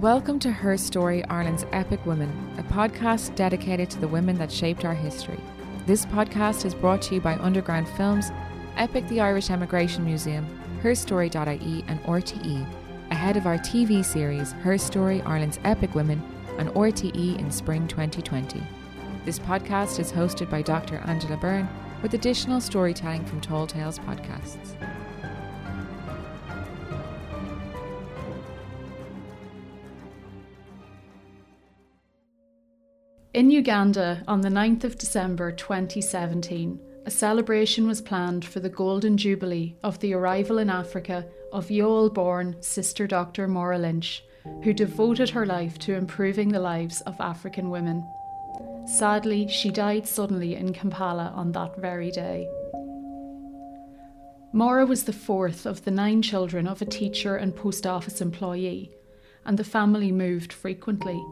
Welcome to Her Story, Ireland's Epic Women, a podcast dedicated to the women that shaped our history. This podcast is brought to you by Underground Films, Epic the Irish Emigration Museum, herstory.ie, and RTE, ahead of our TV series Her Story, Ireland's Epic Women on RTE in spring 2020. This podcast is hosted by Dr. Angela Byrne with additional storytelling from Tall Tales podcasts. In Uganda, on the 9th of December 2017, a celebration was planned for the Golden Jubilee of the arrival in Africa of Youghal born Sister Dr. Maura Lynch, who devoted her life to improving the lives of African women. Sadly, she died suddenly in Kampala on that very day. Maura was the fourth of the nine children of a teacher and post office employee, and the family moved frequently.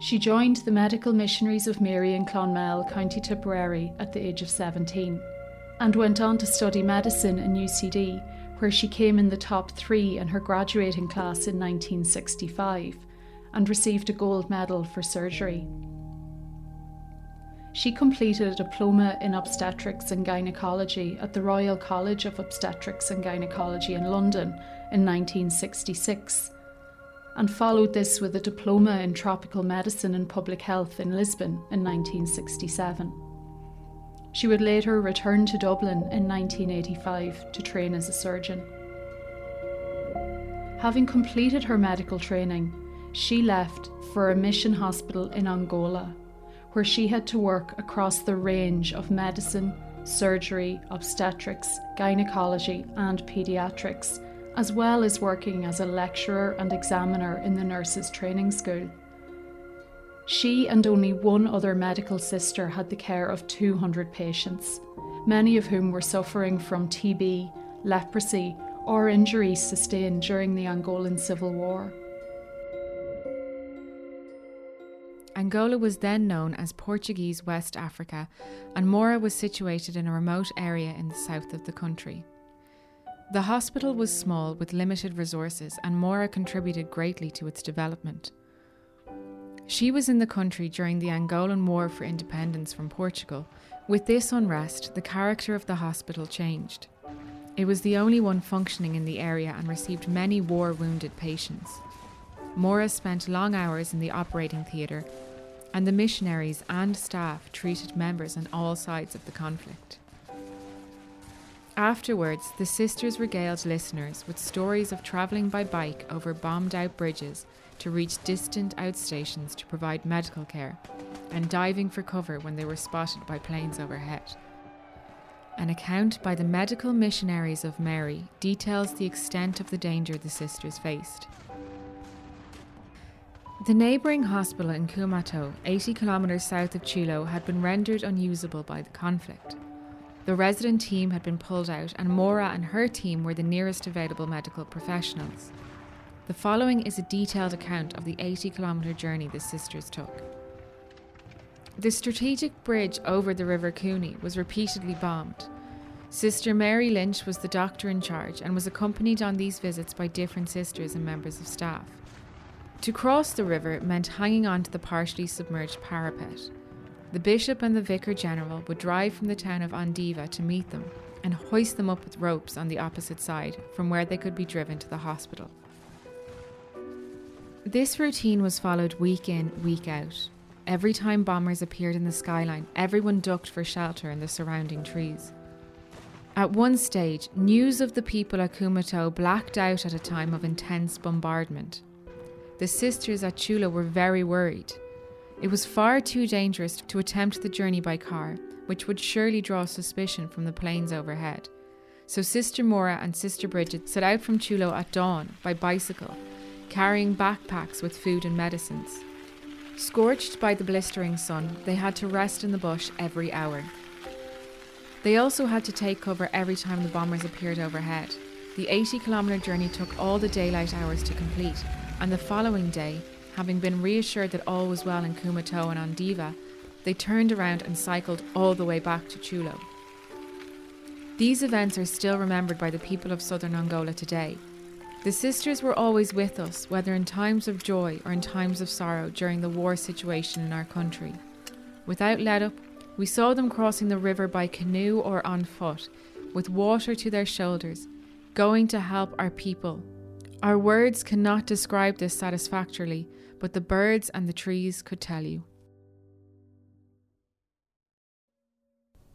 She joined the Medical Missionaries of Mary in Clonmel, County Tipperary, at the age of 17, and went on to study medicine in UCD, where she came in the top three in her graduating class in 1965 and received a gold medal for surgery. She completed a diploma in obstetrics and gynecology at the Royal College of Obstetrics and Gynecology in London in 1966 and followed this with a diploma in tropical medicine and public health in Lisbon in 1967. She would later return to Dublin in 1985 to train as a surgeon. Having completed her medical training, she left for a mission hospital in Angola where she had to work across the range of medicine, surgery, obstetrics, gynecology, and paediatrics, as well as working as a lecturer and examiner in the nurses' training school. She and only one other medical sister had the care of 200 patients, many of whom were suffering from TB, leprosy, or injuries sustained during the Angolan Civil War. Angola was then known as Portuguese West Africa, and Maura was situated in a remote area in the south of the country. The hospital was small with limited resources, and Maura contributed greatly to its development. She was in the country during the Angolan War for Independence from Portugal. With this unrest, the character of the hospital changed. It was the only one functioning in the area and received many war wounded patients. Maura spent long hours in the operating theatre, and the missionaries and staff treated members on all sides of the conflict. Afterwards, the sisters regaled listeners with stories of travelling by bike over bombed out bridges to reach distant outstations to provide medical care, and diving for cover when they were spotted by planes overhead. An account by the Medical Missionaries of Mary details the extent of the danger the sisters faced. The neighbouring hospital in Cuamato, 80 kilometres south of Chiulo, had been rendered unusable by the conflict. The resident team had been pulled out, and Maura and her team were the nearest available medical professionals. The following is a detailed account of the 80 kilometre journey the sisters took. The strategic bridge over the River Cooney was repeatedly bombed. Sister Mary Lynch was the doctor in charge and was accompanied on these visits by different sisters and members of staff. To cross the river meant hanging on to the partially submerged parapet. The bishop and the vicar general would drive from the town of Ondjiva to meet them and hoist them up with ropes on the opposite side from where they could be driven to the hospital. This routine was followed week in, week out. Every time bombers appeared in the skyline, everyone ducked for shelter in the surrounding trees. At one stage, news of the people at Cuamato blacked out at a time of intense bombardment. The sisters at Chiulo were very worried. It was far too dangerous to attempt the journey by car, which would surely draw suspicion from the planes overhead. So Sister Maura and Sister Bridget set out from Chiulo at dawn by bicycle, carrying backpacks with food and medicines. Scorched by the blistering sun, they had to rest in the bush every hour. They also had to take cover every time the bombers appeared overhead. The 80 kilometre journey took all the daylight hours to complete, and the following day, having been reassured that all was well in Cuamato and Ondjiva, they turned around and cycled all the way back to Chiulo. These events are still remembered by the people of southern Angola today. The sisters were always with us, whether in times of joy or in times of sorrow during the war situation in our country. Without let up, we saw them crossing the river by canoe or on foot, with water to their shoulders, going to help our people. Our words cannot describe this satisfactorily, but the birds and the trees could tell you.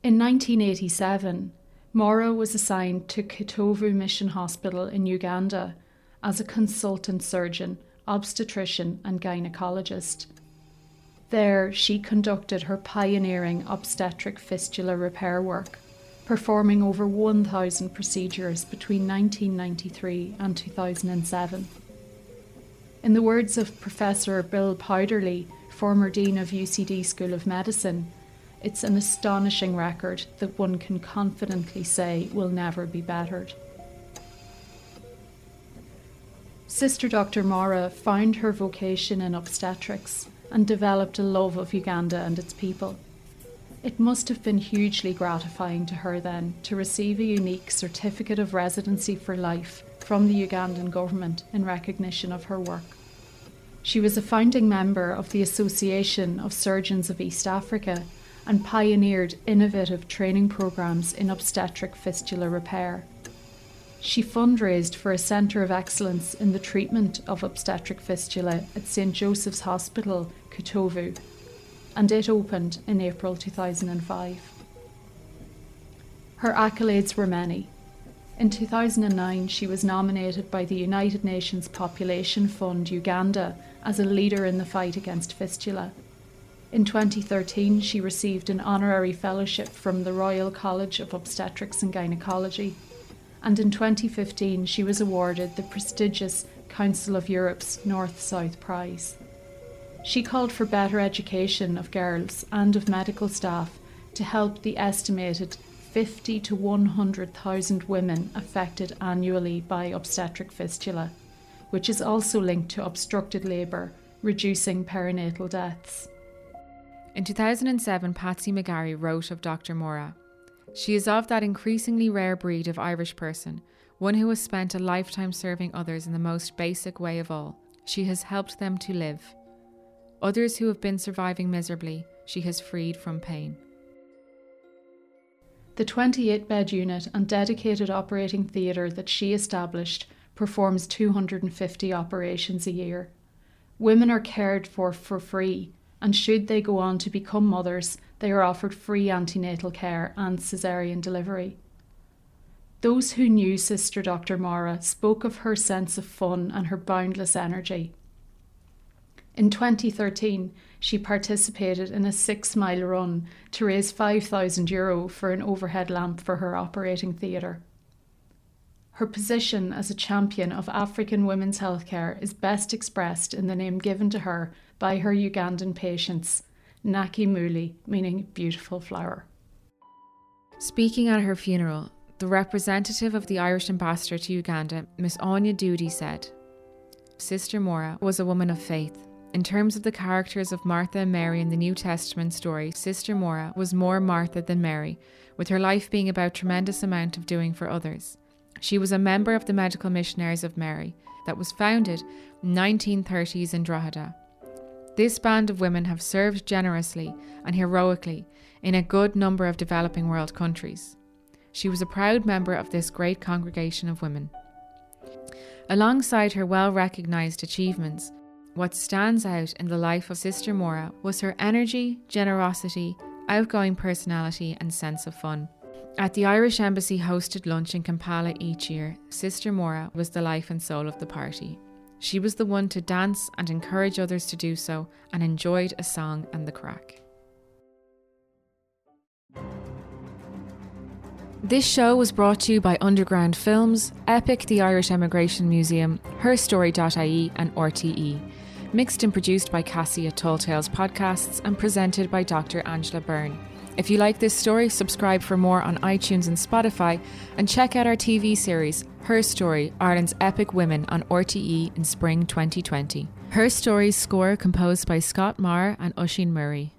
In 1987, Maura was assigned to Kitovu Mission Hospital in Uganda as a consultant surgeon, obstetrician, and gynecologist. There, she conducted her pioneering obstetric fistula repair work, performing over 1,000 procedures between 1993 and 2007. In the words of Professor Bill Powderly, former Dean of UCD School of Medicine, it's an astonishing record that one can confidently say will never be bettered. Sister Dr. Maura found her vocation in obstetrics and developed a love of Uganda and its people. It must have been hugely gratifying to her then to receive a unique certificate of residency for life from the Ugandan government in recognition of her work. She was a founding member of the Association of Surgeons of East Africa and pioneered innovative training programs in obstetric fistula repair. She fundraised for a centre of excellence in the treatment of obstetric fistula at St Joseph's Hospital, Kitovu, and it opened in April 2005. Her accolades were many. In 2009, she was nominated by the United Nations Population Fund Uganda as a leader in the fight against fistula. In 2013, she received an honorary fellowship from the Royal College of Obstetrics and Gynecology. And in 2015, she was awarded the prestigious Council of Europe's North South Prize. She called for better education of girls and of medical staff to help the estimated 50 to 100,000 women affected annually by obstetric fistula, which is also linked to obstructed labour, reducing perinatal deaths. In 2007, Patsy McGarry wrote of Dr. Maura. She is of that increasingly rare breed of Irish person, one who has spent a lifetime serving others in the most basic way of all. She has helped them to live. Others who have been surviving miserably, she has freed from pain. The 28 bed unit and dedicated operating theatre that she established performs 250 operations a year. Women are cared for for free and should they go on to become mothers, they are offered free antenatal care and caesarean delivery. Those who knew Sister Dr. Maura spoke of her sense of fun and her boundless energy. In 2013, she participated in a six mile run to raise €5,000 Euro for an overhead lamp for her operating theatre. Her position as a champion of African women's healthcare is best expressed in the name given to her by her Ugandan patients, Nakimuli, meaning beautiful flower. Speaking at her funeral, the representative of the Irish ambassador to Uganda, Miss Anya Doody, said Sister Maura was a woman of faith. In terms of the characters of Martha and Mary in the New Testament story, Sister Maura was more Martha than Mary, with her life being about tremendous amount of doing for others. She was a member of the Medical Missionaries of Mary that was founded in 1930s in Drogheda. This band of women have served generously and heroically in a good number of developing world countries. She was a proud member of this great congregation of women. Alongside her well recognised achievements, what stands out in the life of Sister Maura was her energy, generosity, outgoing personality, and sense of fun. At the Irish Embassy hosted lunch in Kampala each year, Sister Maura was the life and soul of the party. She was the one to dance and encourage others to do so and enjoyed a song and the craic. This show was brought to you by Underground Films, Epic the Irish Emigration Museum, herstory.ie, and RTE. Mixed and produced by Cassie at Tall Tales Podcasts and presented by Dr. Angela Byrne. If you like this story, subscribe for more on iTunes and Spotify, and check out our TV series, Her Story Ireland's Epic Women, on RTE in spring 2020. Her Story's score composed by Scott Marr and Oisin Murray.